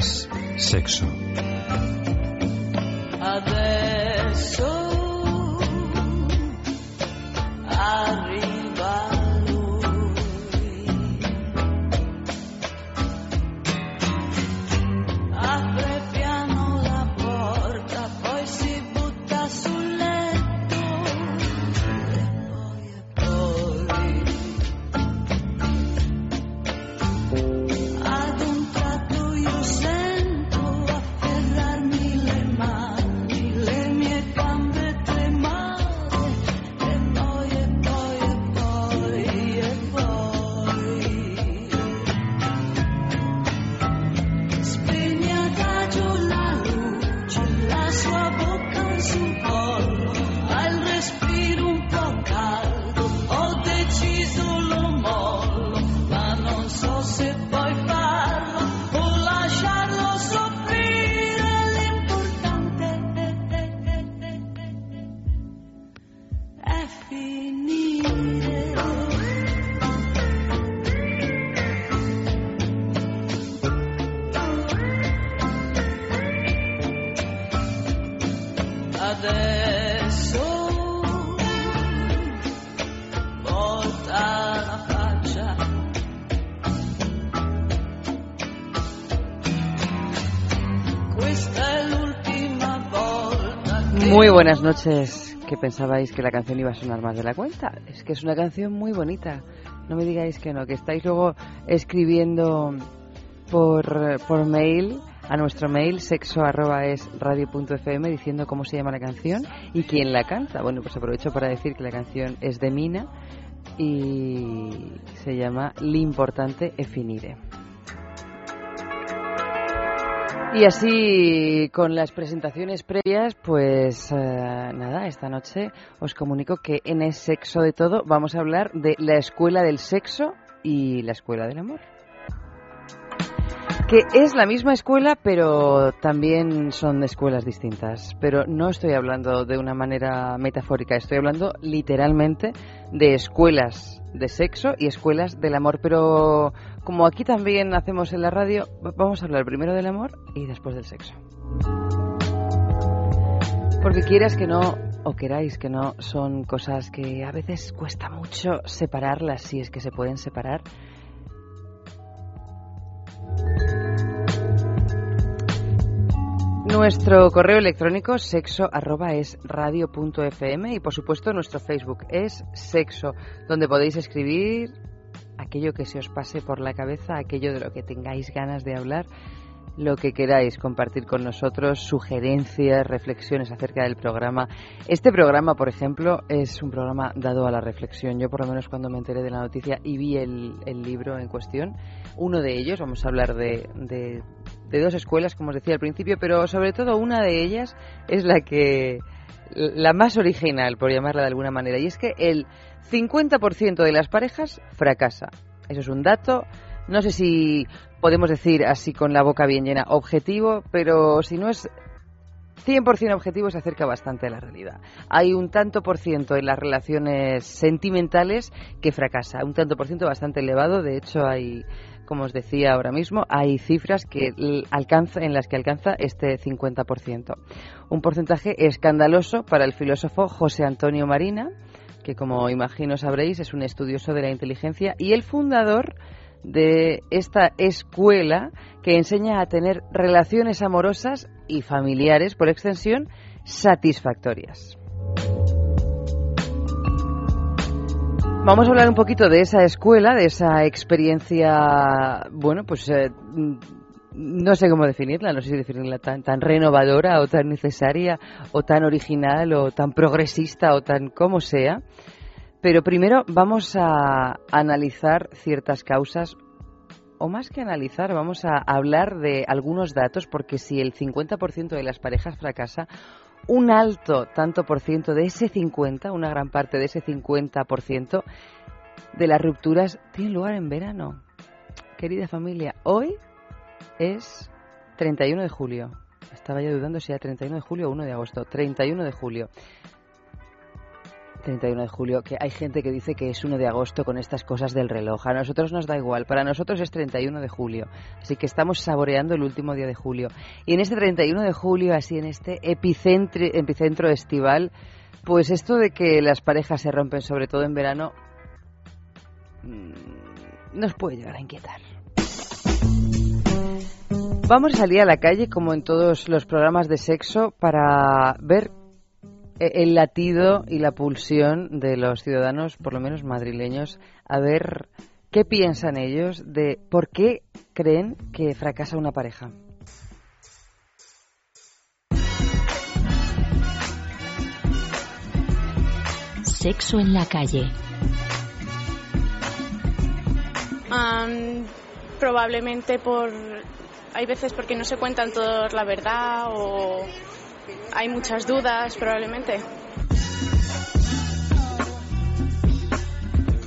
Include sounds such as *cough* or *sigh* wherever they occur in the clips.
es sexo. Muy buenas noches. ¿Qué pensabais que la canción iba a sonar más de la cuenta? Es que es una canción muy bonita. No me digáis que no, que estáis luego escribiendo por, por mail a nuestro mail sexo arroba es radio.fm diciendo cómo se llama la canción y quién la canta. Bueno, pues aprovecho para decir que la canción es de Mina y se llama L'importante è finire. Y así, con las presentaciones previas, pues eh, nada, esta noche os comunico que en el sexo de todo vamos a hablar de la escuela del sexo y la escuela del amor. Que es la misma escuela, pero también son escuelas distintas. Pero no estoy hablando de una manera metafórica, estoy hablando literalmente de escuelas de sexo y escuelas del amor. Pero como aquí también hacemos en la radio, vamos a hablar primero del amor y después del sexo. Porque quieras que no, o queráis que no, son cosas que a veces cuesta mucho separarlas, si es que se pueden separar. Nuestro correo electrónico sexo arroba es radio.fm y por supuesto nuestro Facebook es sexo, donde podéis escribir aquello que se os pase por la cabeza, aquello de lo que tengáis ganas de hablar, lo que queráis compartir con nosotros, sugerencias, reflexiones acerca del programa. Este programa, por ejemplo, es un programa dado a la reflexión. Yo, por lo menos, cuando me enteré de la noticia y vi el, libro en cuestión, uno de ellos, vamos a hablar de, de, de dos escuelas, como os decía al principio, pero sobre todo una de ellas es la que la más original, por llamarla de alguna manera, y es que el 50% de las parejas fracasa. Eso es un dato, no sé si podemos decir así con la boca bien llena objetivo, pero si no es 100% objetivo se acerca bastante a la realidad. Hay un tanto por ciento en las relaciones sentimentales que fracasa, un tanto por ciento bastante elevado, de hecho hay como os decía ahora mismo, hay cifras que alcanza, en las que alcanza este 50%. Un porcentaje escandaloso para el filósofo José Antonio Marina, que como imagino sabréis es un estudioso de la inteligencia y el fundador de esta escuela que enseña a tener relaciones amorosas y familiares, por extensión, satisfactorias. Vamos a hablar un poquito de esa escuela, de esa experiencia, bueno, pues eh, no sé cómo definirla, no sé si definirla tan, tan renovadora o tan necesaria o tan original o tan progresista o tan como sea. Pero primero vamos a analizar ciertas causas, o más que analizar, vamos a hablar de algunos datos, porque si el 50% de las parejas fracasa, un alto tanto por ciento de ese 50, una gran parte de ese 50% de las rupturas tienen lugar en verano. Querida familia, hoy es 31 de julio. Estaba yo dudando si era 31 de julio o 1 de agosto. 31 de julio. 31 de julio, que hay gente que dice que es 1 de agosto con estas cosas del reloj. A nosotros nos da igual, para nosotros es 31 de julio. Así que estamos saboreando el último día de julio. Y en este 31 de julio, así en este epicentro, estival, pues esto de que las parejas se rompen, sobre todo en verano, mm, nos puede llegar a inquietar. Vamos a salir a la calle, como en todos los programas de sexo, para ver e, el latido y la pulsión de los ciudadanos, por lo menos madrileños, a ver qué piensan ellos de por qué creen que fracasa una pareja. Sexo en la calle. probablemente por hay veces porque no se cuentan todos la verdad o hay muchas dudas probablemente.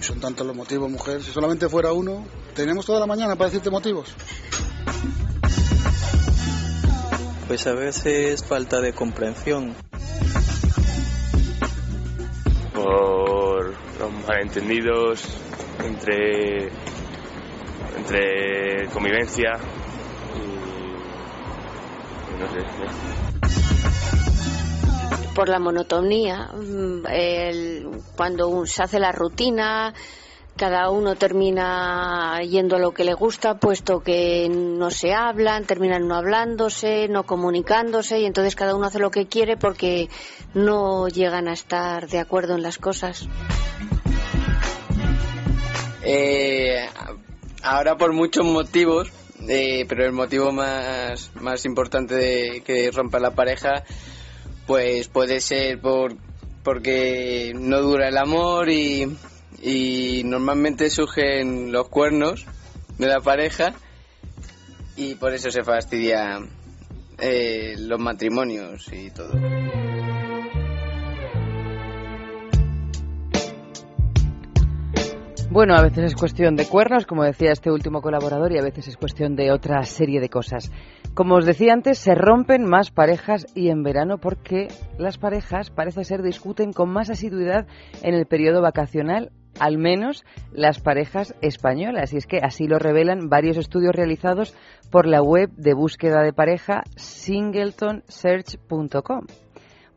Son tantos los motivos, mujer. Si solamente fuera uno, tenemos toda la mañana para decirte motivos. Pues a veces falta de comprensión. Por los malentendidos entre, entre convivencia, por la monotonía, mm, cuando se hace la rutina, cada uno termina yendo a lo que le gusta, puesto que no se hablan, terminan no hablándose, no comunicándose, y entonces cada uno hace lo que quiere porque no llegan a estar de acuerdo en las cosas. Eh, ahora por muchos motivos, pero el motivo más, más importante de que rompa la pareja, pues puede ser por porque no dura el amor y, y normalmente surgen los cuernos de la pareja y por eso se fastidia eh, los matrimonios y todo. Bueno, a veces es cuestión de cuernos, como decía este último colaborador, y a veces es cuestión de otra serie de cosas. Como os decía antes, se rompen más parejas y en verano porque las parejas parece ser discuten con más asiduidad en el periodo vacacional, al menos las parejas españolas. Y es que así lo revelan varios estudios realizados por la web de búsqueda de pareja singletonsearch.com,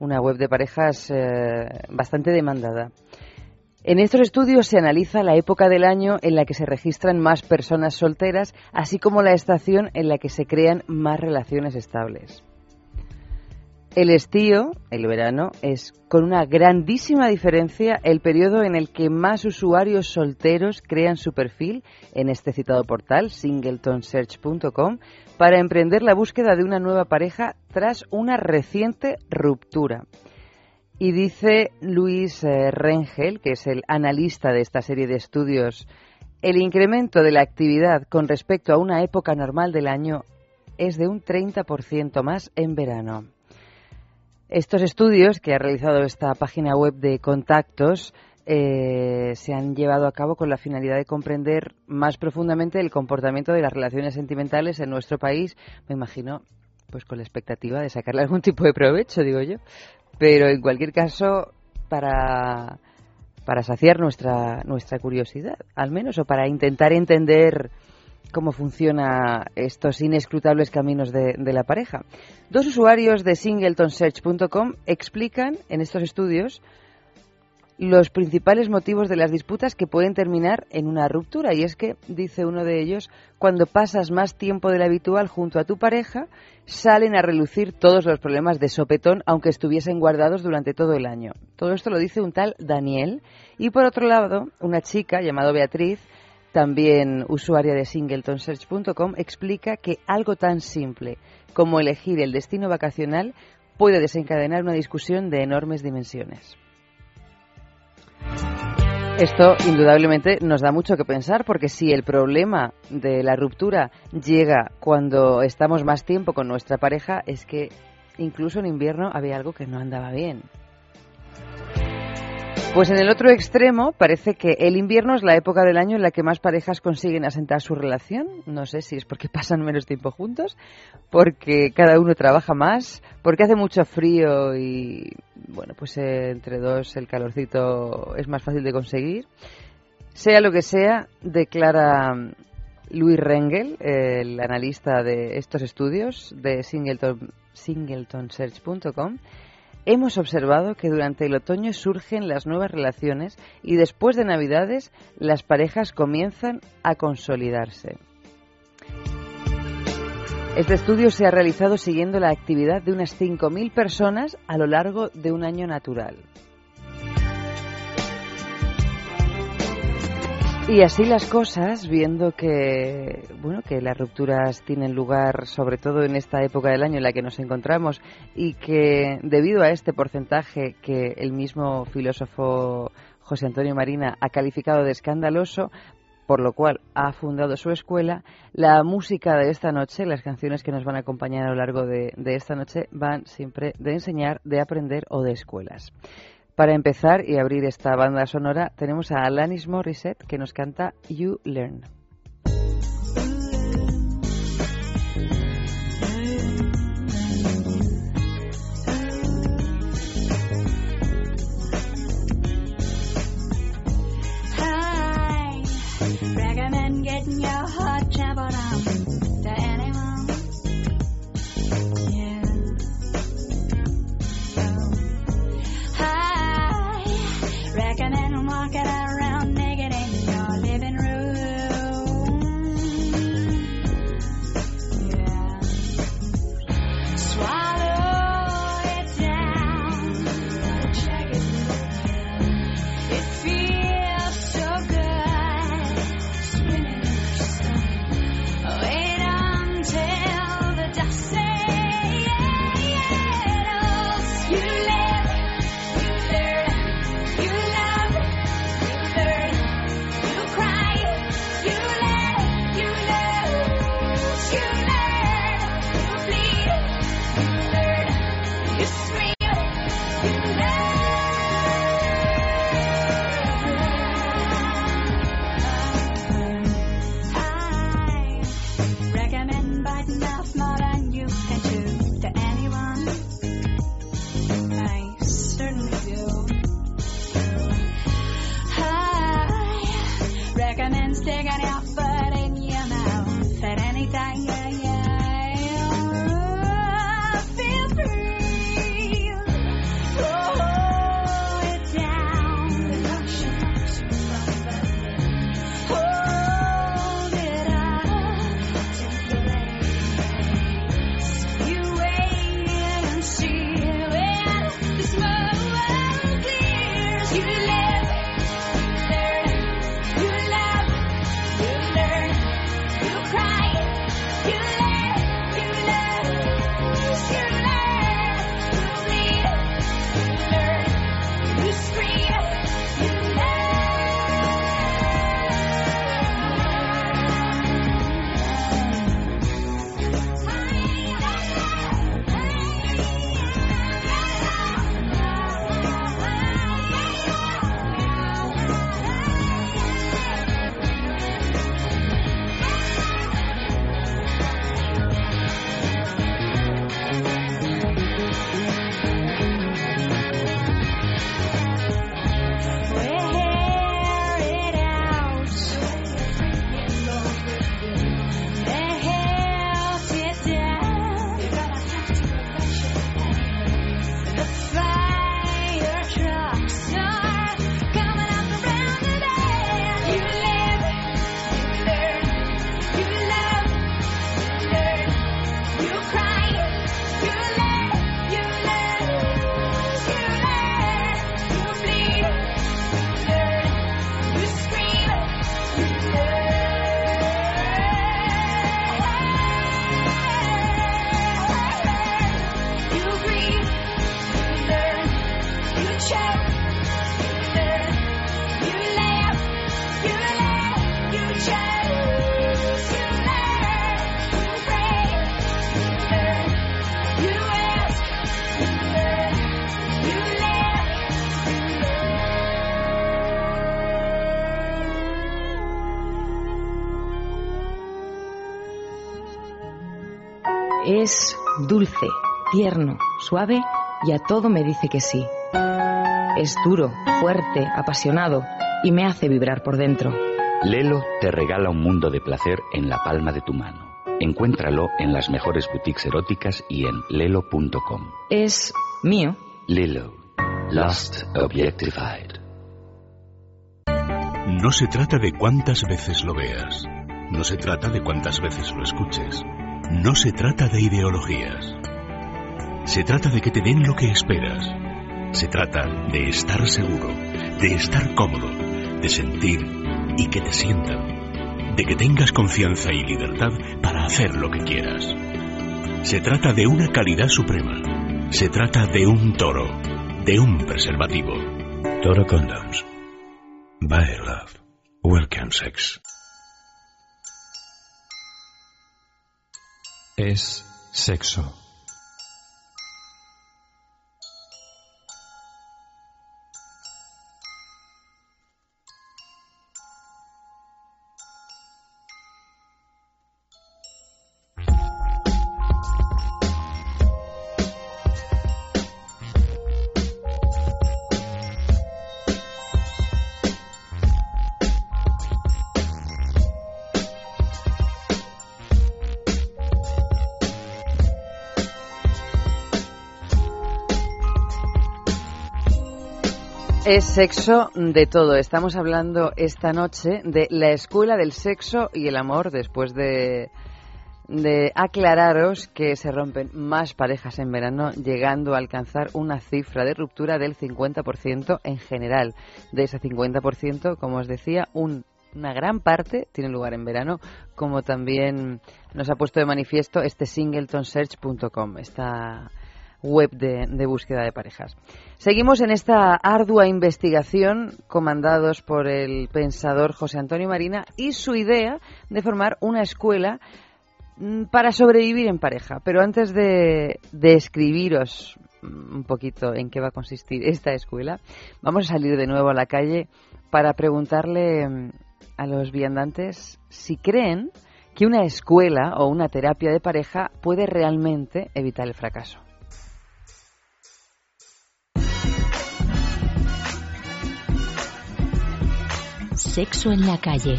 una web de parejas eh, bastante demandada. En estos estudios se analiza la época del año en la que se registran más personas solteras, así como la estación en la que se crean más relaciones estables. El estío, el verano, es con una grandísima diferencia el periodo en el que más usuarios solteros crean su perfil en este citado portal, singletonsearch.com, para emprender la búsqueda de una nueva pareja tras una reciente ruptura. Y dice Luis eh, Rengel, que es el analista de esta serie de estudios, el incremento de la actividad con respecto a una época normal del año es de un 30% más en verano. Estos estudios que ha realizado esta página web de contactos eh, se han llevado a cabo con la finalidad de comprender más profundamente el comportamiento de las relaciones sentimentales en nuestro país. Me imagino, pues con la expectativa de sacarle algún tipo de provecho, digo yo. Pero en cualquier caso, para, para saciar nuestra, nuestra curiosidad, al menos, o para intentar entender cómo funcionan estos inescrutables caminos de, de, la pareja. Dos usuarios de singletonsearch.com explican en estos estudios los principales motivos de las disputas que pueden terminar en una ruptura. Y es que, dice uno de ellos, cuando pasas más tiempo del habitual junto a tu pareja, salen a relucir todos los problemas de sopetón, aunque estuviesen guardados durante todo el año. Todo esto lo dice un tal Daniel. Y por otro lado, una chica llamada Beatriz, también usuaria de singletonsearch.com, explica que algo tan simple como elegir el destino vacacional puede desencadenar una discusión de enormes dimensiones. Esto indudablemente nos da mucho que pensar porque si el problema de la ruptura llega cuando estamos más tiempo con nuestra pareja es que incluso en invierno había algo que no andaba bien. Pues en el otro extremo parece que el invierno es la época del año en la que más parejas consiguen asentar su relación. No sé si es porque *laughs* pasan menos tiempo juntos, porque cada uno trabaja más, porque hace mucho frío y bueno, pues eh, entre dos el calorcito es más fácil de conseguir. Sea lo que sea, declara Luis Rengel, el analista de estos estudios de Singleton, singletonsearch.com, hemos observado que durante el otoño surgen las nuevas relaciones y después de Navidades las parejas comienzan a consolidarse. Este estudio se ha realizado siguiendo la actividad de unas 5.000 personas a lo largo de un año natural. Y así las cosas, viendo que bueno que las rupturas tienen lugar sobre todo en esta época del año en la que nos encontramos y que debido a este porcentaje que el mismo filósofo José Antonio Marina ha calificado de escandaloso, por lo cual ha fundado su escuela, la música de esta noche, las canciones que nos van a acompañar a lo largo de, de esta noche van siempre de enseñar, de aprender o de escuelas. Para empezar y abrir esta banda sonora tenemos a Alanis Morissette que nos canta You Learn. Es dulce, tierno, suave y a todo me dice que sí. Es duro, fuerte, apasionado y me hace vibrar por dentro. Lelo te regala un mundo de placer en la palma de tu mano. Encuéntralo en las mejores boutiques eróticas y en lelo.com. Es mío. Lelo. Lost Objectified. No se trata de cuántas veces lo veas. No se trata de cuántas veces lo escuches. No se trata de ideologías. Se trata de que te den lo que esperas. Se trata de estar seguro, de estar cómodo, de sentir y que te sientan. De que tengas confianza y libertad para hacer lo que quieras. Se trata de una calidad suprema. Se trata de un toro, de un preservativo. Toro Condoms. By Love. Welcome Sex. Es sexo. Sexo de todo. Estamos hablando esta noche de la escuela del sexo y el amor después de, de aclararos que se rompen más parejas en verano, llegando a alcanzar una cifra de ruptura del 50% en general. De ese 50%, como os decía, un una gran parte tiene lugar en verano, como también nos ha puesto de manifiesto este singletonsearch.com, esta web de, búsqueda de parejas. Seguimos en esta ardua investigación comandados por el pensador José Antonio Marina y su idea de formar una escuela mm, para sobrevivir en pareja. Pero antes de, de escribiros un poquito en qué va a consistir esta escuela, vamos a salir de nuevo a la calle para preguntarle mm, a los viandantes si creen que una escuela o una terapia de pareja puede realmente evitar el fracaso. Sexo en la calle.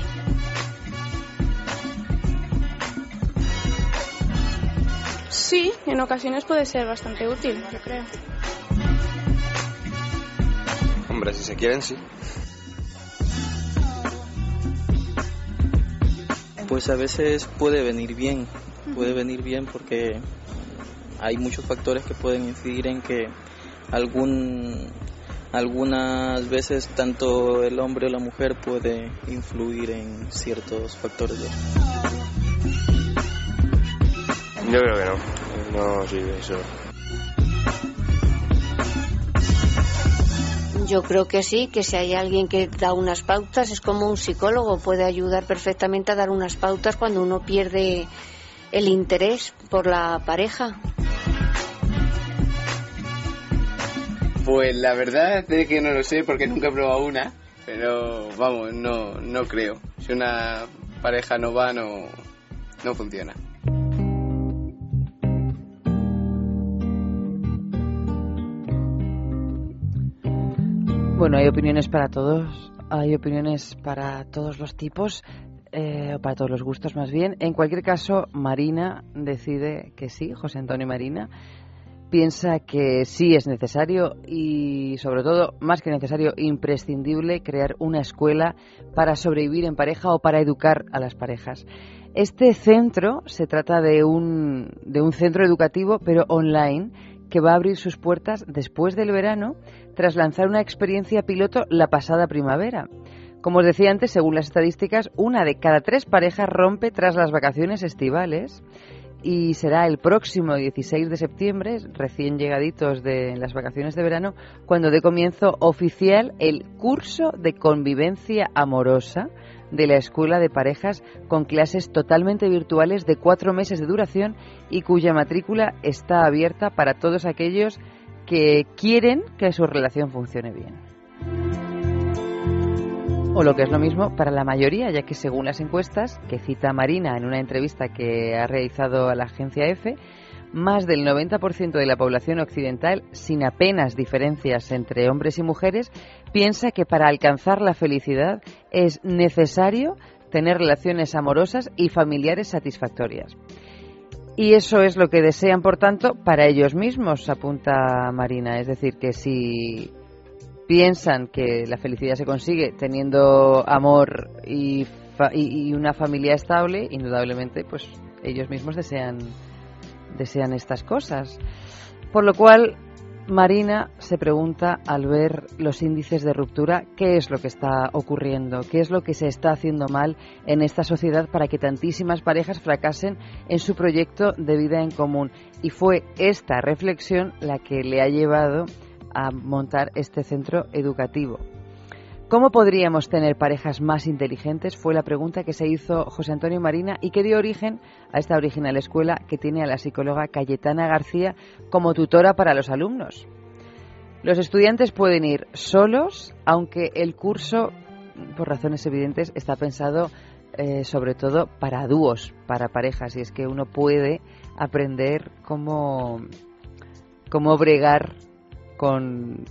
Sí, en ocasiones puede ser bastante útil, yo creo. Hombre, si se quieren, sí. Pues a veces puede venir bien, puede venir bien porque hay muchos factores que pueden incidir en que algún algunas veces tanto el hombre o la mujer puede influir en ciertos factores. de- Yo creo que no. No sirve eso. Yo creo que sí, que si hay alguien que da unas pautas, es como un psicólogo, puede ayudar perfectamente a dar unas pautas cuando uno pierde el interés por la pareja. Pues la verdad es que no lo sé porque nunca he probado una, pero vamos, no, no creo. Si una pareja no va, no, no funciona. Bueno, hay opiniones para todos, hay opiniones para todos los tipos, eh, o para todos los gustos más bien. En cualquier caso, Marina decide que sí, José Antonio Marina, piensa que sí es necesario y, sobre todo, más que necesario, imprescindible crear una escuela para sobrevivir en pareja o para educar a las parejas. Este centro se trata de un, de un centro educativo, pero online, que va a abrir sus puertas después del verano tras lanzar una experiencia piloto la pasada primavera. Como os decía antes, según las estadísticas, una de cada tres parejas rompe tras las vacaciones estivales y será el próximo 16 de septiembre, recién llegaditos de las vacaciones de verano, cuando dé comienzo oficial el curso de convivencia amorosa de la Escuela de Parejas con clases totalmente virtuales de cuatro meses de duración y cuya matrícula está abierta para todos aquellos que quieren que su relación funcione bien. O lo que es lo mismo para la mayoría, ya que según las encuestas que cita Marina en una entrevista que ha realizado a la agencia EFE, más del 90% de la población occidental, sin apenas diferencias entre hombres y mujeres, piensa que para alcanzar la felicidad es necesario tener relaciones amorosas y familiares satisfactorias. Y eso es lo que desean, por tanto, para ellos mismos, apunta Marina. Es decir, que si piensan que la felicidad se consigue teniendo amor y, fa- y- una familia estable, indudablemente, pues ellos mismos desean, desean estas cosas. Por lo cual, Marina se pregunta al ver los índices de ruptura qué es lo que está ocurriendo, qué es lo que se está haciendo mal en esta sociedad para que tantísimas parejas fracasen en su proyecto de vida en común. Y fue esta reflexión la que le ha llevado a montar este centro educativo. ¿Cómo podríamos tener parejas más inteligentes? Fue la pregunta que se hizo José Antonio Marina y que dio origen a esta original escuela que tiene a la psicóloga Cayetana García como tutora para los alumnos. Los estudiantes pueden ir solos, aunque el curso, por razones evidentes, está pensado eh, sobre todo para dúos, para parejas, y es que uno puede aprender cómo, cómo bregar con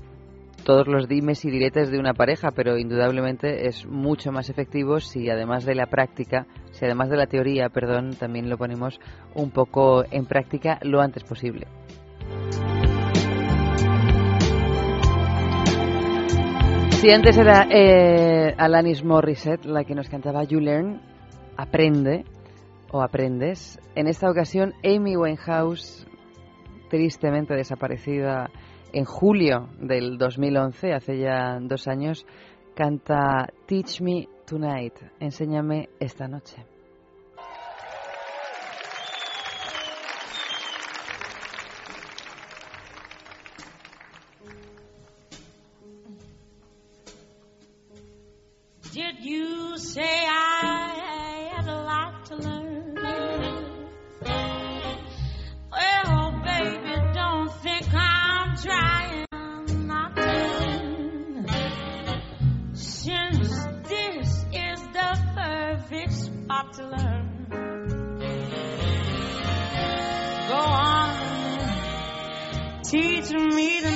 todos los dimes y diretes de una pareja, pero indudablemente es mucho más efectivo si además de la práctica, si además de la teoría, perdón, también lo ponemos un poco en práctica lo antes posible. Si antes era eh, Alanis Morissette la que nos cantaba You Learn, aprende o aprendes. En esta ocasión, Amy Winehouse, tristemente desaparecida en julio del 2011, hace ya dos años, canta Teach Me Tonight, enséñame esta noche. Spot to learn. Go on, teach me tonight.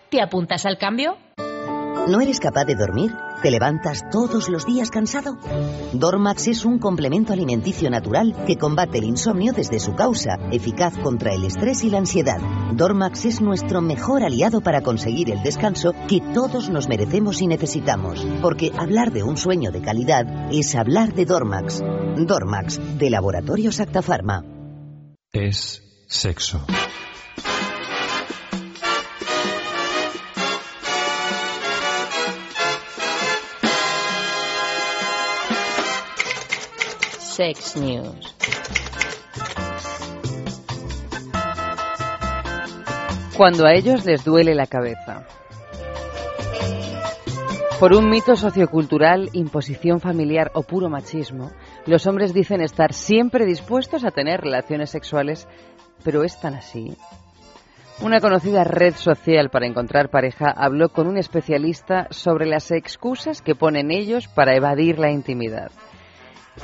¿te apuntas al cambio? ¿No eres capaz de dormir? ¿Te levantas todos los días cansado? Dormax es un complemento alimenticio natural que combate el insomnio desde su causa, eficaz contra el estrés y la ansiedad. Dormax es nuestro mejor aliado para conseguir el descanso que todos nos merecemos y necesitamos. Porque hablar de un sueño de calidad es hablar de Dormax. Dormax, de Laboratorios Acta Pharma. Es sexo. Sex News. Cuando a ellos les duele la cabeza. Por un mito sociocultural, imposición familiar o puro machismo, los hombres dicen estar siempre dispuestos a tener relaciones sexuales, pero ¿es tan así? Una conocida red social para encontrar pareja habló con un especialista sobre las excusas que ponen ellos para evadir la intimidad.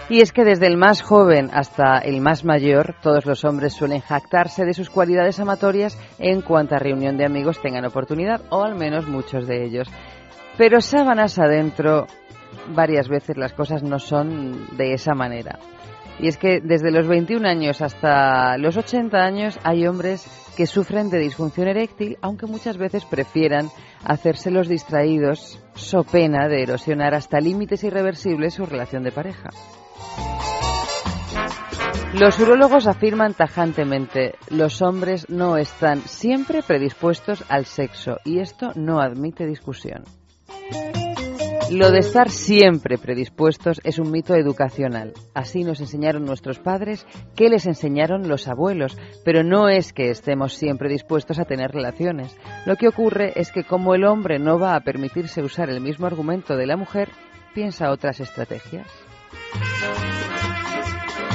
Y es que desde el más joven hasta el más mayor, todos los hombres suelen jactarse de sus cualidades amatorias en cuanta reunión de amigos tengan oportunidad, o al menos muchos de ellos. Pero sábanas adentro, varias veces las cosas no son de esa manera. Y es que desde los 21 años hasta los 80 años hay hombres que sufren de disfunción eréctil, aunque muchas veces prefieran hacerse los distraídos, so pena de erosionar hasta límites irreversibles su relación de pareja. Los urólogos afirman tajantemente, los hombres no están siempre predispuestos al sexo y esto no admite discusión. Lo de estar siempre predispuestos es un mito educacional. Así nos enseñaron nuestros padres, que les enseñaron los abuelos, pero no es que estemos siempre dispuestos a tener relaciones. Lo que ocurre es que como el hombre no va a permitirse usar el mismo argumento de la mujer, piensa otras estrategias.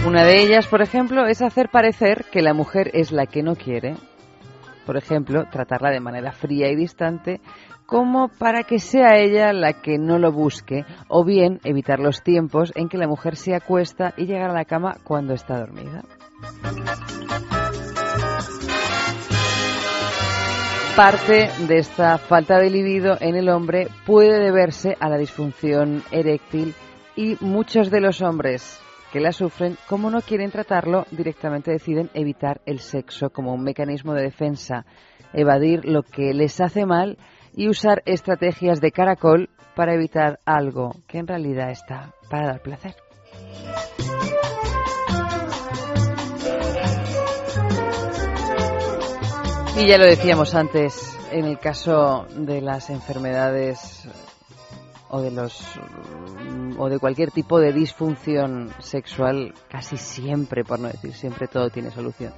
Una de ellas, por ejemplo, es hacer parecer que la mujer es la que no quiere. Por ejemplo, tratarla de manera fría y distante como para que sea ella la que no lo busque, o bien evitar los tiempos en que la mujer se acuesta y llegar a la cama cuando está dormida. Parte de esta falta de libido en el hombre puede deberse a la disfunción eréctil y muchos de los hombres que la sufren, como no quieren tratarlo, directamente deciden evitar el sexo como un mecanismo de defensa, evadir lo que les hace mal y usar estrategias de caracol para evitar algo que en realidad está para dar placer. Y ya lo decíamos antes, en el caso de las enfermedades o de los o de cualquier tipo de disfunción sexual, casi siempre, por no decir siempre, todo tiene solución.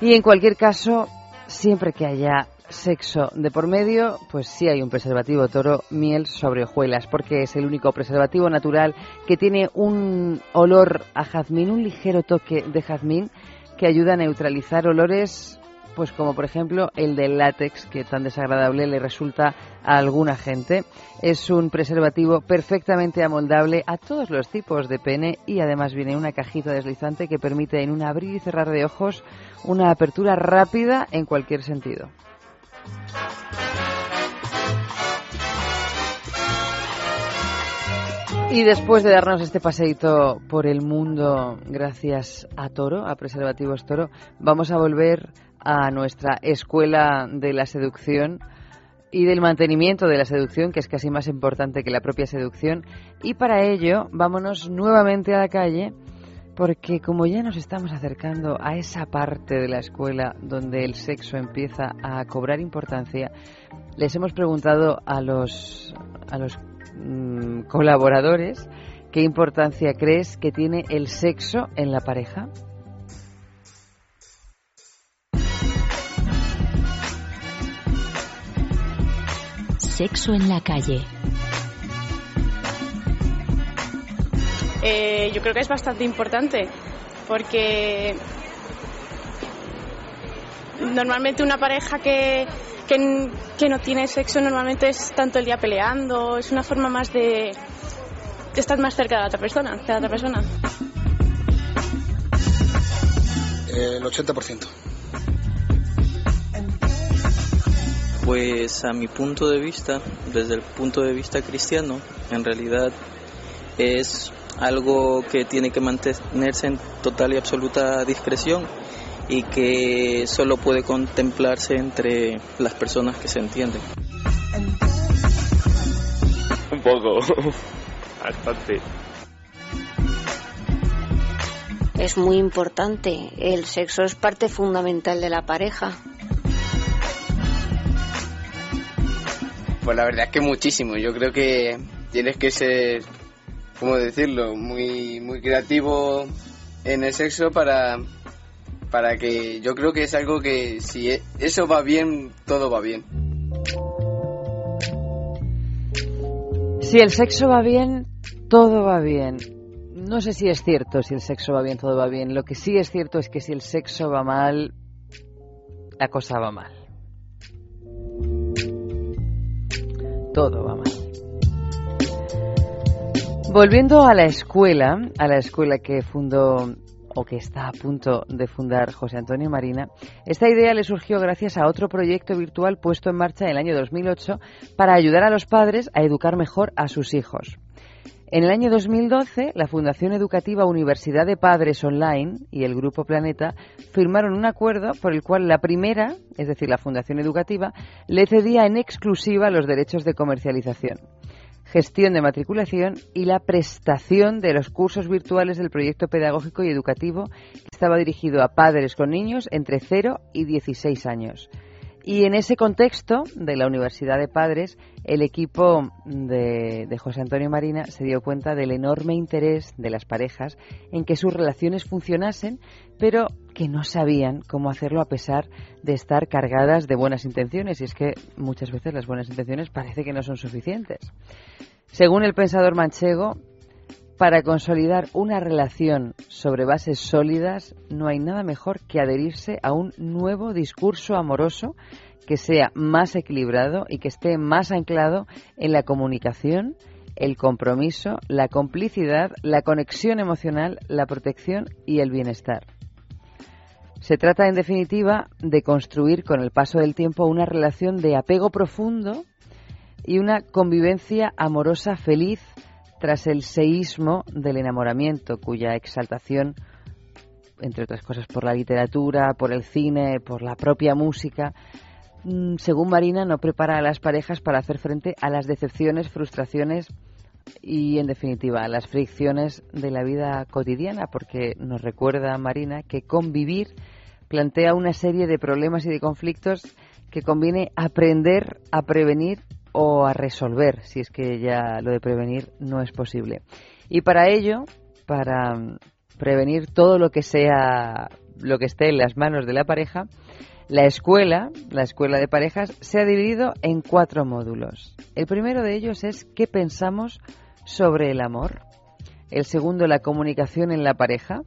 Y en cualquier caso, siempre que haya sexo de por medio, pues sí hay un preservativo toro miel sobre hojuelas, porque es el único preservativo natural que tiene un olor a jazmín, un ligero toque de jazmín que ayuda a neutralizar olores, pues como por ejemplo el del látex, que tan desagradable le resulta a alguna gente. Es un preservativo perfectamente amoldable a todos los tipos de pene y además viene en una cajita deslizante que permite en un abrir y cerrar de ojos una apertura rápida en cualquier sentido. Y después de darnos este paseíto por el mundo gracias a Toro, a Preservativos Toro, vamos a volver a nuestra escuela de la seducción y del mantenimiento de la seducción, que es casi más importante que la propia seducción. Y para ello, vámonos nuevamente a la calle porque como ya nos estamos acercando a esa parte de la escuela donde el sexo empieza a cobrar importancia, les hemos preguntado a los, a los mm, colaboradores qué importancia crees que tiene el sexo en la pareja. Sexo en la calle. Eh, yo creo que es bastante importante porque normalmente una pareja que, que, que no tiene sexo normalmente es tanto el día peleando, es una forma más de, de estar más cerca de la otra persona, de la otra persona. El 80%. Pues a mi punto de vista, desde el punto de vista cristiano, en realidad es algo que tiene que mantenerse en total y absoluta discreción y que solo puede contemplarse entre las personas que se entienden. Un poco. *laughs* Bastante. Es muy importante. El sexo es parte fundamental de la pareja. Pues la verdad es que muchísimo. Yo creo que tienes que ser, ¿cómo decirlo? Muy, muy creativo en el sexo para, para que yo creo que es algo que si e- eso va bien, todo va bien. Si el sexo va bien, todo va bien. No sé si es cierto si el sexo va bien, todo va bien. Lo que sí es cierto es que si el sexo va mal, la cosa va mal. Todo. Volviendo a la escuela, a la escuela que fundó o que está a punto de fundar José Antonio Marina, esta idea le surgió gracias a otro proyecto virtual puesto en marcha en el año 2008 para ayudar a los padres a educar mejor a sus hijos. En el año 2012, la Fundación Educativa Universidad de Padres Online y el Grupo Planeta firmaron un acuerdo por el cual la primera, es decir, la Fundación Educativa, le cedía en exclusiva los derechos de comercialización, gestión de matriculación y la prestación de los cursos virtuales del proyecto pedagógico y educativo que estaba dirigido a padres con niños entre 0 y 16 años. Y en ese contexto de la Universidad de Padres, el equipo de, de, José Antonio Marina se dio cuenta del enorme interés de las parejas en que sus relaciones funcionasen, pero que no sabían cómo hacerlo a pesar de estar cargadas de buenas intenciones. Y es que muchas veces las buenas intenciones parece que no son suficientes. Según el pensador manchego, para consolidar una relación sobre bases sólidas no hay nada mejor que adherirse a un nuevo discurso amoroso que sea más equilibrado y que esté más anclado en la comunicación, el compromiso, la complicidad, la conexión emocional, la protección y el bienestar. Se trata, en definitiva, de construir con el paso del tiempo una relación de apego profundo y una convivencia amorosa feliz tras el seísmo del enamoramiento, cuya exaltación, entre otras cosas por la literatura, por el cine, por la propia música, mm, según Marina, no prepara a las parejas para hacer frente a las decepciones, frustraciones y, en definitiva, a las fricciones de la vida cotidiana, porque nos recuerda Marina que convivir plantea una serie de problemas y de conflictos que conviene aprender a prevenir o a resolver, si es que ya lo de prevenir no es posible. Y para ello, para prevenir todo lo que sea, lo que esté en las manos de la pareja, la escuela, la escuela de parejas, se ha dividido en cuatro módulos. El primero de ellos es qué pensamos sobre el amor. El segundo, la comunicación en la pareja.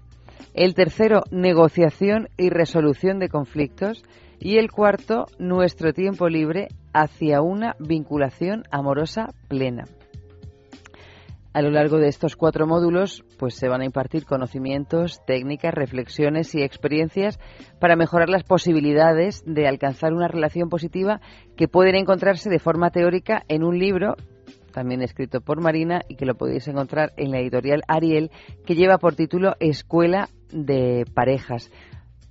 El tercero, negociación y resolución de conflictos. Y el cuarto, nuestro tiempo libre hacia una vinculación amorosa plena. A lo largo de estos cuatro módulos, pues se van a impartir conocimientos, técnicas, reflexiones y experiencias para mejorar las posibilidades de alcanzar una relación positiva que pueden encontrarse de forma teórica en un libro también escrito por Marina y que lo podéis encontrar en la editorial Ariel, que lleva por título Escuela de Parejas.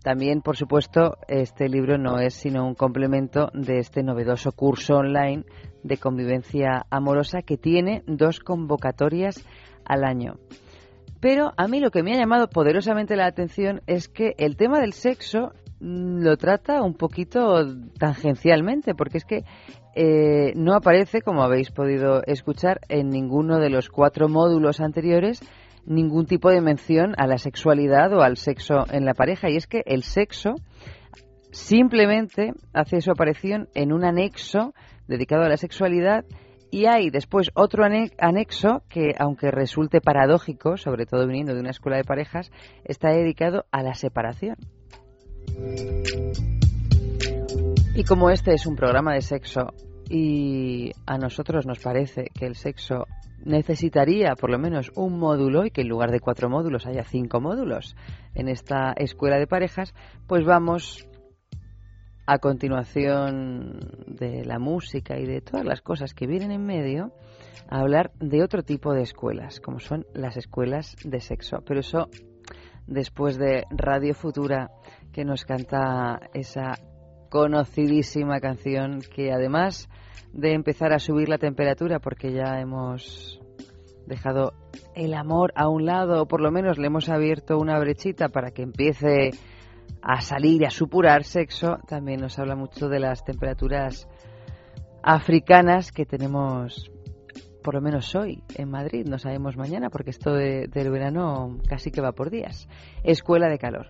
También, por supuesto, este libro no es sino un complemento de este novedoso curso online de convivencia amorosa que tiene dos convocatorias al año. Pero a mí lo que me ha llamado poderosamente la atención es que el tema del sexo lo trata un poquito tangencialmente, porque es que eh, no aparece, como habéis podido escuchar, en ninguno de los cuatro módulos anteriores ningún tipo de mención a la sexualidad o al sexo en la pareja. Y es que el sexo simplemente hace su aparición en un anexo dedicado a la sexualidad y hay después otro ane- anexo que, aunque resulte paradójico, sobre todo viniendo de una escuela de parejas, está dedicado a la separación. Y como este es un programa de sexo y a nosotros nos parece que el sexo necesitaría por lo menos un módulo y que en lugar de cuatro módulos haya cinco módulos en esta escuela de parejas, pues vamos a continuación de la música y de todas las cosas que vienen en medio a hablar de otro tipo de escuelas, como son las escuelas de sexo. Pero eso después de Radio Futura que nos canta esa conocidísima canción que además de empezar a subir la temperatura porque ya hemos dejado el amor a un lado o por lo menos le hemos abierto una brechita para que empiece a salir a supurar sexo, también nos habla mucho de las temperaturas africanas que tenemos por lo menos hoy en Madrid, no sabemos mañana porque esto de- del verano casi que va por días. Escuela de calor.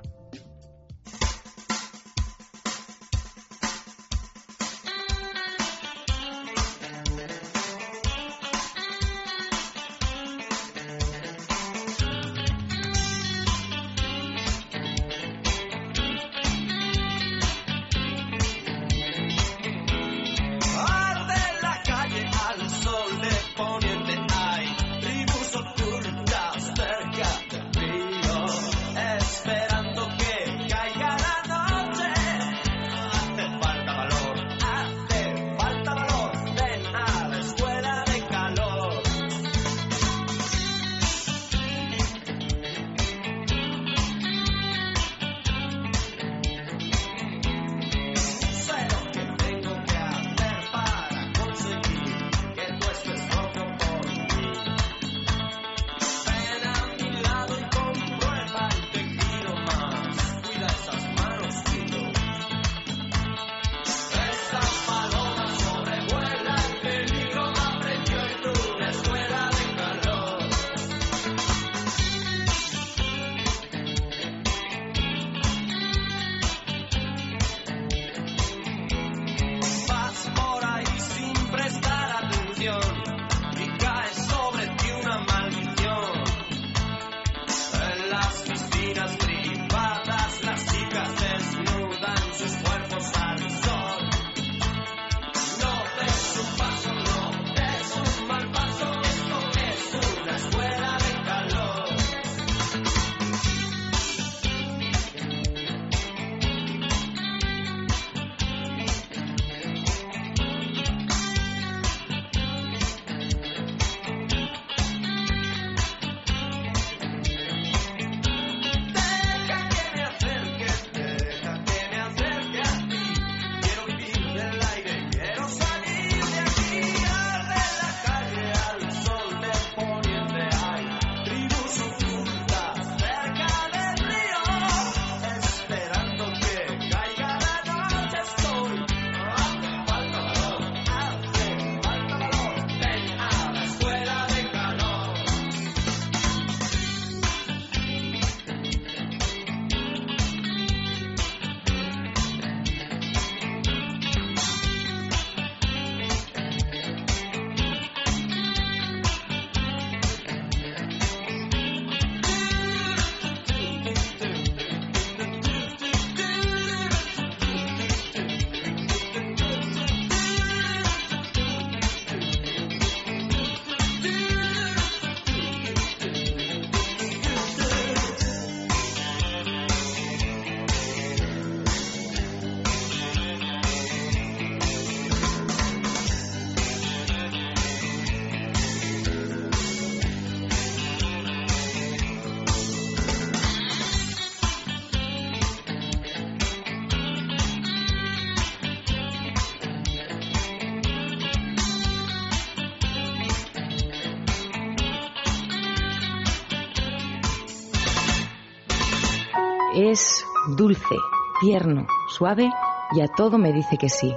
Dulce, tierno, suave y a todo me dice que sí.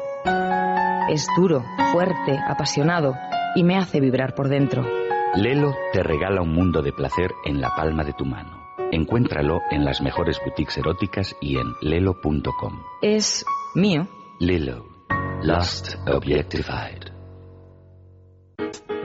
Es duro, fuerte, apasionado y me hace vibrar por dentro. Lelo te regala un mundo de placer en la palma de tu mano. Encuéntralo en las mejores boutiques eróticas y en lelo.com. Es mío. Lelo. Lost Objectified.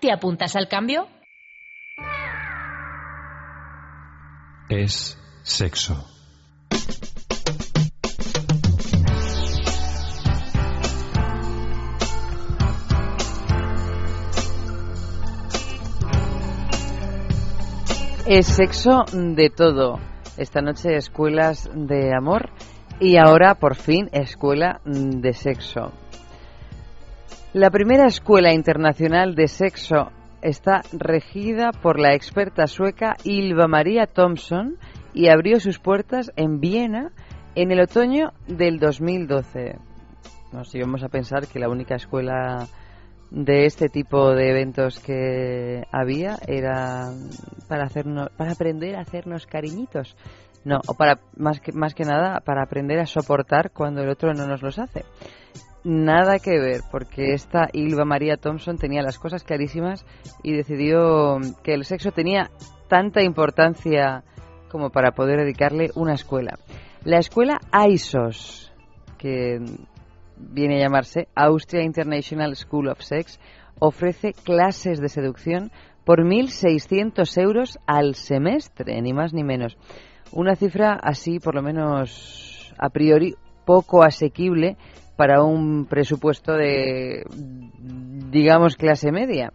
¿Te apuntas al cambio? Es sexo. Es sexo de todo. Esta noche escuelas de amor y ahora por fin escuela de sexo. La primera escuela internacional de sexo está regida por la experta sueca Ilva Maria Thompson y abrió sus puertas en Viena en el otoño del 2012. Nos íbamos a pensar que la única escuela de este tipo de eventos que había era para hacernos para aprender a hacernos cariñitos no o para más que más que nada para aprender a soportar cuando el otro no nos los hace nada que ver porque esta Ilva María Thompson tenía las cosas clarísimas y decidió que el sexo tenía tanta importancia como para poder dedicarle una escuela la escuela AISOS que viene a llamarse Austria International School of Sex, ofrece clases de seducción por 1.600 euros al semestre, ni más ni menos. Una cifra así, por lo menos a priori, poco asequible para un presupuesto de, digamos, clase media,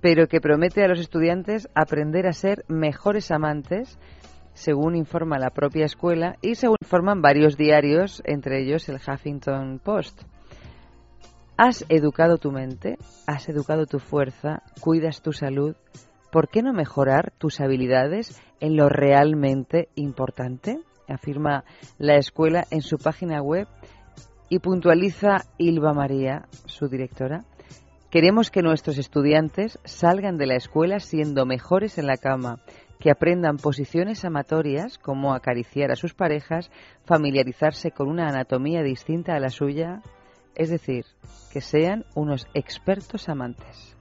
pero que promete a los estudiantes aprender a ser mejores amantes según informa la propia escuela y según informan varios diarios, entre ellos el Huffington Post. ¿Has educado tu mente? ¿Has educado tu fuerza? ¿Cuidas tu salud? ¿Por qué no mejorar tus habilidades en lo realmente importante? afirma la escuela en su página web y puntualiza Ilva María, su directora. Queremos que nuestros estudiantes salgan de la escuela siendo mejores en la cama, que aprendan posiciones amatorias como acariciar a sus parejas, familiarizarse con una anatomía distinta a la suya, es decir, que sean unos expertos amantes.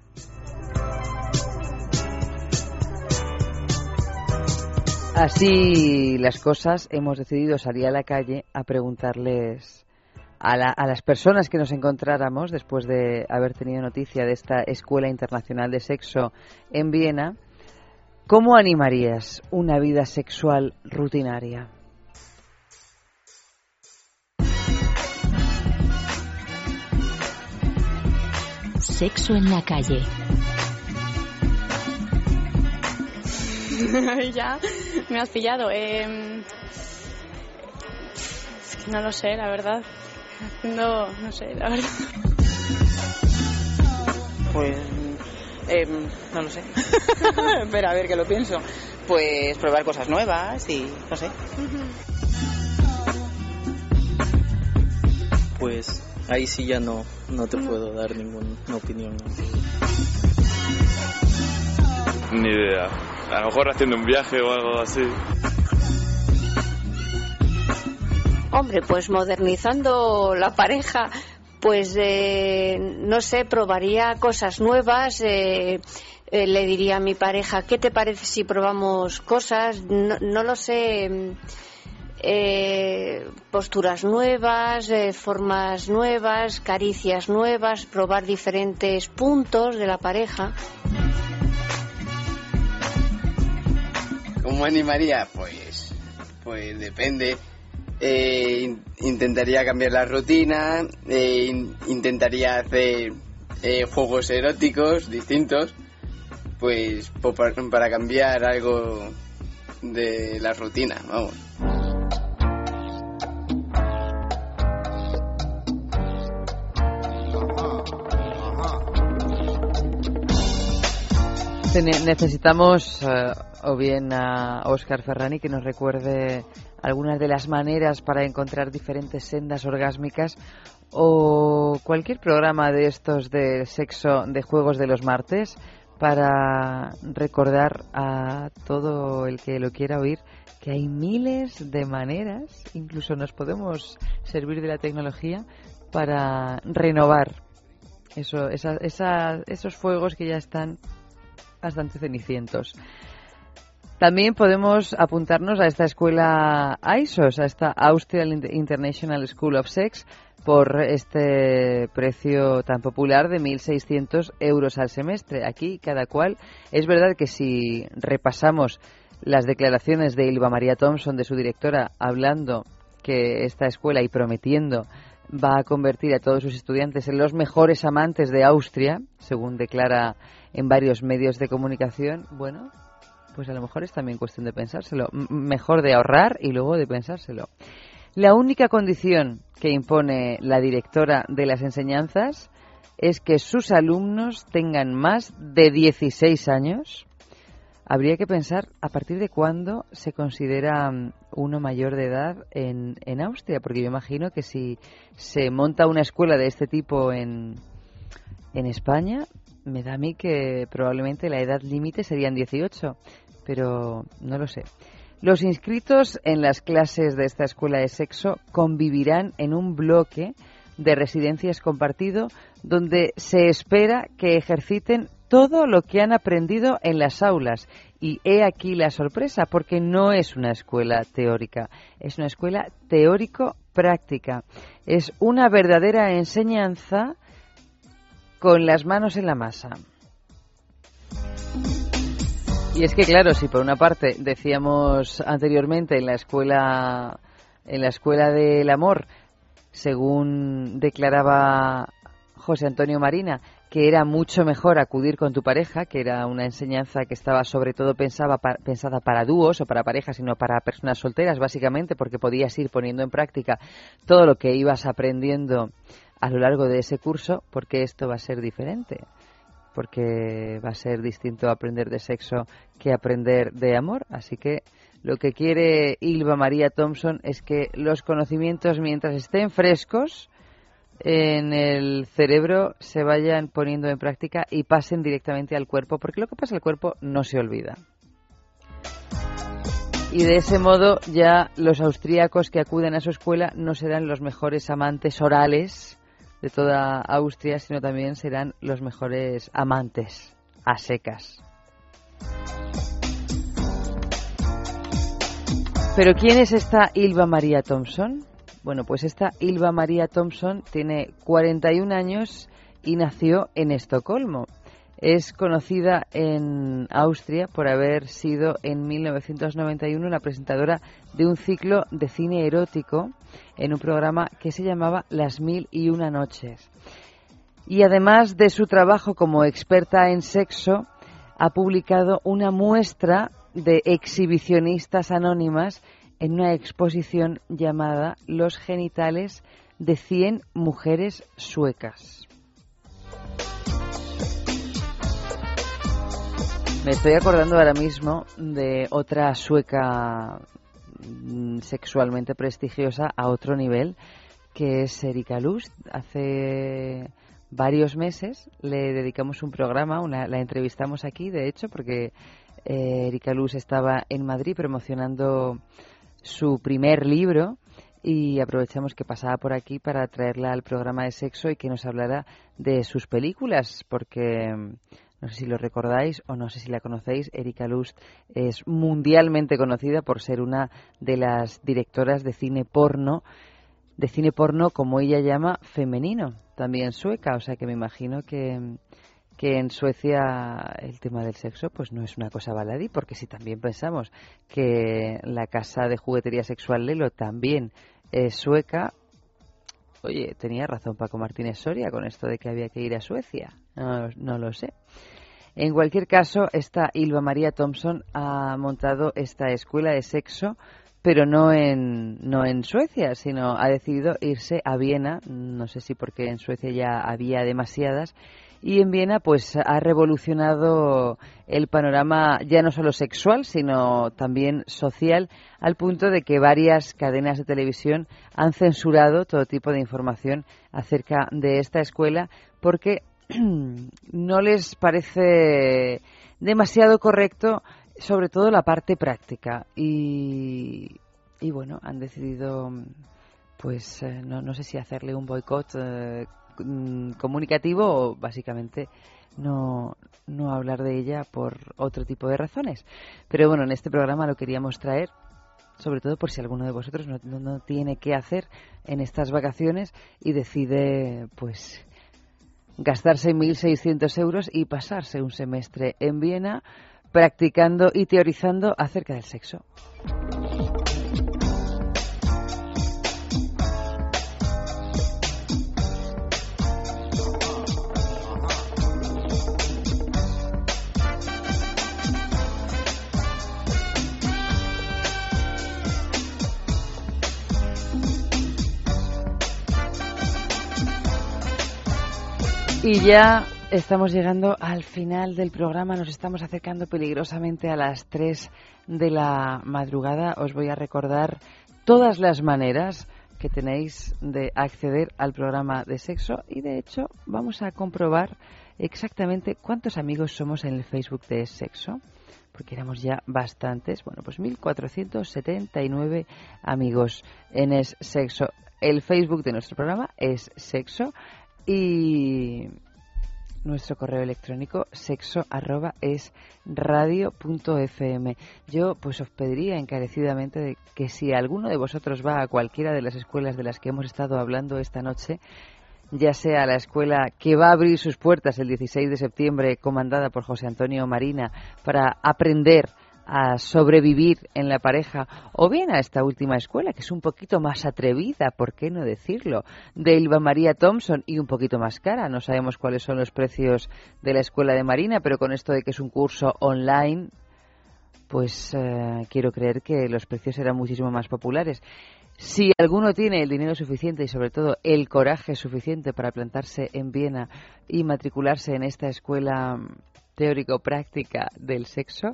Así las cosas, hemos decidido salir a la calle a preguntarles a, la- a las personas que nos encontráramos después de haber tenido noticia de esta Escuela Internacional de Sexo en Viena, ¿cómo animarías una vida sexual rutinaria? Sexo en la calle. *laughs* ya me has pillado. Eh, es que no lo sé, la verdad. Haciendo, no sé, la verdad. Pues. em, no lo sé. *laughs* Espera, a ver que lo pienso. Pues probar cosas nuevas y no sé. Pues ahí sí ya no, no te puedo dar ninguna opinión. Ni idea. A lo mejor haciendo un viaje o algo así. Hombre, pues modernizando la pareja, pues eh, no sé, probaría cosas nuevas. eh, eh, le diría a mi pareja, ¿qué te parece si probamos cosas? No, no lo sé. mm, eh, posturas nuevas, eh, formas nuevas, caricias nuevas, probar diferentes puntos de la pareja. ¿Cómo animaría? Pues, pues depende. Eh, in- intentaría cambiar la rutina, eh, in- intentaría hacer eh, juegos eróticos distintos, pues para cambiar algo de la rutina, vamos. Necesitamos eh, o bien a Oscar Ferrani que nos recuerde algunas de las maneras para encontrar diferentes sendas orgásmicas o cualquier programa de estos de sexo de juegos de los martes para recordar a todo el que lo quiera oír que hay miles de maneras, incluso nos podemos servir de la tecnología para renovar eso, esa- esa- esos fuegos que ya están bastante cenicientos. También podemos apuntarnos a esta escuela ISOS, a esta Austrian International School of Sex, por este precio tan popular de 1.600 euros al semestre. Aquí cada cual. Es verdad que si repasamos las declaraciones de Ilva María Thompson, de su directora, hablando que esta escuela y prometiendo va a convertir a todos sus estudiantes en los mejores amantes de Austria, según declara en varios medios de comunicación, bueno, pues a lo mejor es también cuestión de pensárselo. Mejor de ahorrar y luego de pensárselo. La única condición que impone la directora de las enseñanzas es que sus alumnos tengan más de 16 años. Habría que pensar a partir de cuándo se considera mm, uno mayor de edad en, en Austria, porque yo imagino que si se monta una escuela de este tipo en, en España, me da a mí que probablemente la edad límite serían 18, pero no lo sé. Los inscritos en las clases de esta escuela de sexo convivirán en un bloque de residencias compartido donde se espera que ejerciten todo lo que han aprendido en las aulas. Y he aquí la sorpresa, porque no es una escuela teórica, es una escuela teórico-práctica. Es una verdadera enseñanza con las manos en la masa. Y es que claro, si por una parte decíamos anteriormente en la escuela en la escuela del amor, según declaraba José Antonio Marina, que era mucho mejor acudir con tu pareja, que era una enseñanza que estaba sobre todo pensaba pensada para dúos o para parejas, sino para personas solteras, básicamente, porque podías ir poniendo en práctica todo lo que ibas aprendiendo a lo largo de ese curso, porque esto va a ser diferente porque va a ser distinto aprender de sexo que aprender de amor. Así que lo que quiere Ilva María Thompson es que los conocimientos, mientras estén frescos en el cerebro, se vayan poniendo en práctica y pasen directamente al cuerpo, porque lo que pasa al cuerpo no se olvida. Y de ese modo ya los austríacos que acuden a su escuela no serán los mejores amantes orales de toda Austria, sino también serán los mejores amantes a secas. Pero ¿quién es esta Ilva María Thompson? Bueno, pues esta Ilva María Thompson tiene 41 años y nació en Estocolmo. Es conocida en Austria por haber sido en 1991 la presentadora de un ciclo de cine erótico en un programa que se llamaba Las Mil y Una Noches. Y además de su trabajo como experta en sexo, ha publicado una muestra de exhibicionistas anónimas en una exposición llamada Los genitales de 100 mujeres suecas. Me estoy acordando ahora mismo de otra sueca mm, sexualmente prestigiosa a otro nivel, que es Erika Lust. Hace varios meses le dedicamos un programa, una- la entrevistamos aquí, de hecho, porque eh, Erika Luz estaba en Madrid promocionando su primer libro y aprovechamos que pasaba por aquí para traerla al programa de sexo y que nos hablara de sus películas, porque no sé si lo recordáis o no sé si la conocéis, Erika Lust es mundialmente conocida por ser una de las directoras de cine porno, de cine porno como ella llama femenino, también sueca, o sea que me imagino que, que en Suecia el tema del sexo pues no es una cosa baladí, porque si también pensamos que la casa de juguetería sexual Lelo también es sueca, oye, tenía razón Paco Martínez Soria con esto de que había que ir a Suecia, no, no lo sé. En cualquier caso, esta Ilva María Thompson ha montado esta escuela de sexo pero no en, no en Suecia, sino ha decidido irse a Viena, no sé si porque en Suecia ya había demasiadas, y en Viena pues ha revolucionado el panorama ya no solo sexual, sino también social, al punto de que varias cadenas de televisión han censurado todo tipo de información acerca de esta escuela porque *clears throat* no les parece demasiado correcto sobre todo la parte práctica. Y, y bueno han decidido pues eh, no, no sé si hacerle un boicot eh, mm, comunicativo básicamente no, no hablar de ella por otro tipo de razones pero bueno en este programa lo queríamos traer sobre todo por si alguno de vosotros no, no- no tiene qué hacer en estas vacaciones y decide pues gastarse 1.600 euros y pasarse un semestre en Viena practicando y teorizando acerca del sexo. Y ya estamos llegando al final del programa, nos estamos acercando peligrosamente a las 3 de la madrugada. Os voy a recordar todas las maneras que tenéis de acceder al programa de sexo y de hecho vamos a comprobar exactamente cuántos amigos somos en el Facebook de Sexo, porque éramos ya bastantes, bueno, pues 1479 amigos en Es Sexo. El Facebook de nuestro programa es Sexo y nuestro correo electrónico sexo arroba es radio fm. Yo pues os pediría encarecidamente de que si alguno de vosotros va a cualquiera de las escuelas de las que hemos estado hablando esta noche, ya sea la escuela que va a abrir sus puertas el 16 de septiembre, comandada por José Antonio Marina, para aprender a sobrevivir en la pareja, o bien a esta última escuela, que es un poquito más atrevida, ¿por qué no decirlo?, de Ilva María Thompson y un poquito más cara. No sabemos cuáles son los precios de la escuela de Marina, pero con esto de que es un curso online, pues eh, quiero creer que los precios serán muchísimo más populares. Si alguno tiene el dinero suficiente y sobre todo el coraje suficiente para plantarse en Viena y matricularse en esta escuela teórico-práctica del sexo,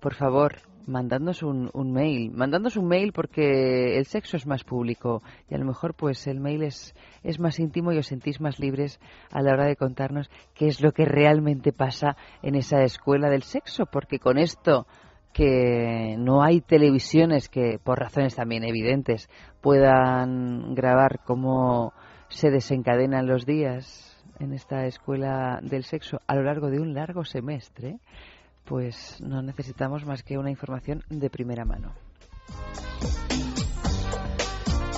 por favor, mandadnos un, un mail. Mandadnos un mail porque el sexo es más público y a lo mejor pues el mail es, es más íntimo y os sentís más libres a la hora de contarnos qué es lo que realmente pasa en esa escuela del sexo, porque con esto que no hay televisiones que, por razones también evidentes, puedan grabar cómo se desencadenan los días en esta escuela del sexo a lo largo de un largo semestre, pues no necesitamos más que una información de primera mano.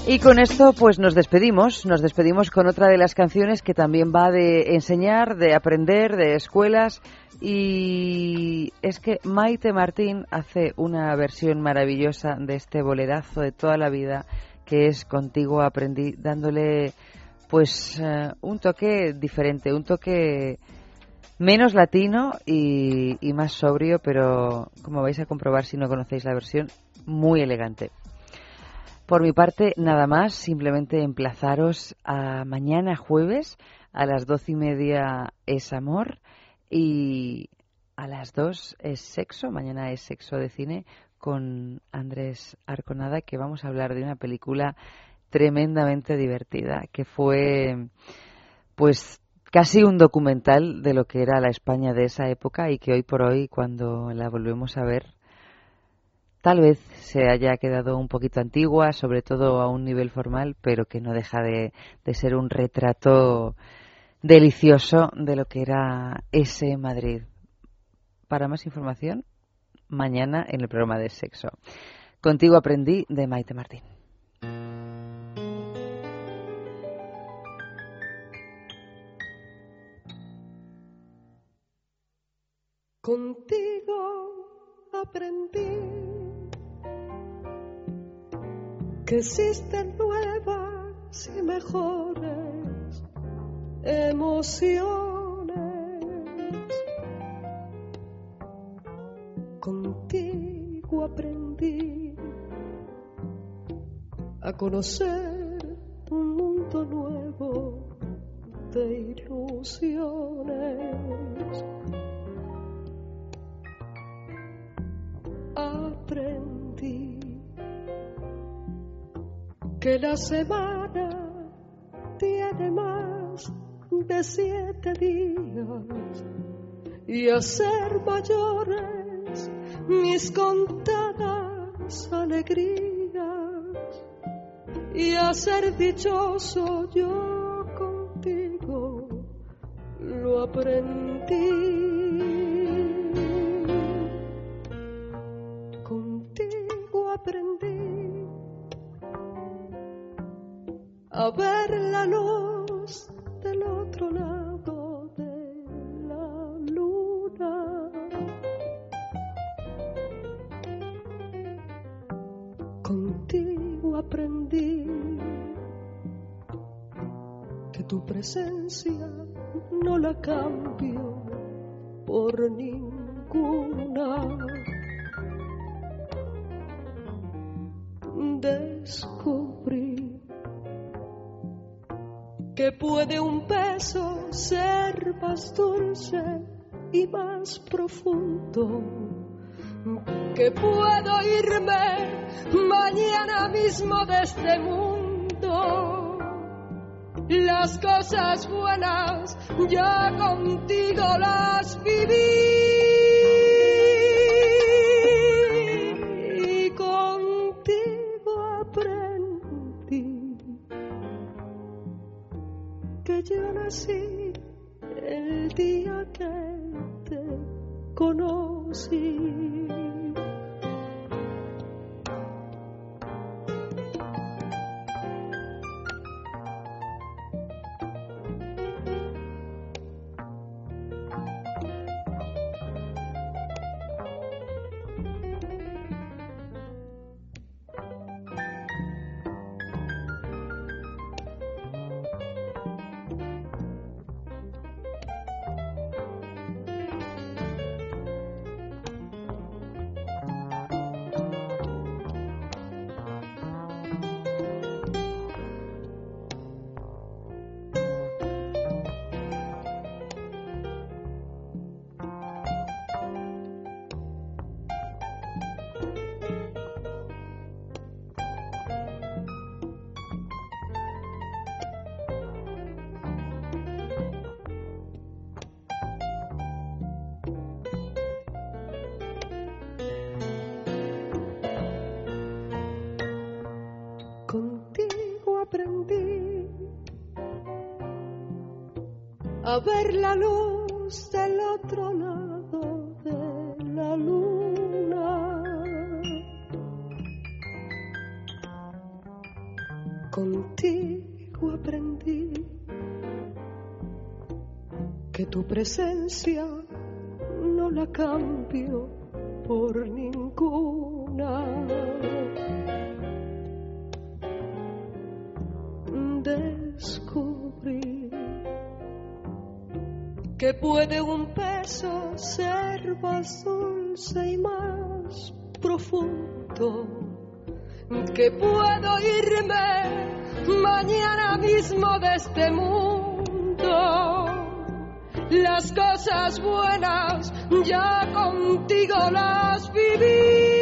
Y con esto pues nos despedimos, nos despedimos con otra de las canciones que también va de enseñar, de aprender, de escuelas y es que Maite Martín hace una versión maravillosa de este bolerazo de toda la vida que es Contigo aprendí dándole pues eh, un toque diferente, un toque menos latino y, más sobrio, pero como vais a comprobar si no conocéis la versión, muy elegante. Por mi parte, nada más, simplemente emplazaros a mañana jueves a las doce y media es amor y a las dos es sexo. Mañana es sexo de cine con Andrés Arconada, que vamos a hablar de una película tremendamente divertida, que fue pues casi un documental de lo que era la España de esa época y que hoy por hoy, cuando la volvemos a ver, tal vez se haya quedado un poquito antigua, sobre todo a un nivel formal, pero que no deja de, ser un retrato delicioso de lo que era ese Madrid. Para más información, mañana en el programa de sexo. Contigo aprendí de Maite Martín. Contigo aprendí que existen nuevas y mejores emociones. Contigo aprendí conocer un mundo nuevo de ilusiones. Aprendí que la semana tiene más de siete días y hacer mayores mis contadas alegrías y a ser dichoso yo contigo lo aprendí. A ver la luz del otro lado de la luna. Contigo aprendí que tu presencia no la cambio por ninguna. Puede un beso ser más dulce y más profundo, que puedo irme mañana mismo de este mundo. Las cosas buenas ya contigo las viví. A ver la luz del otro lado de la luna. Contigo aprendí que tu presencia no la cambio puede un beso ser más dulce y más profundo, que puedo irme mañana mismo de este mundo. Las cosas buenas ya contigo las viví.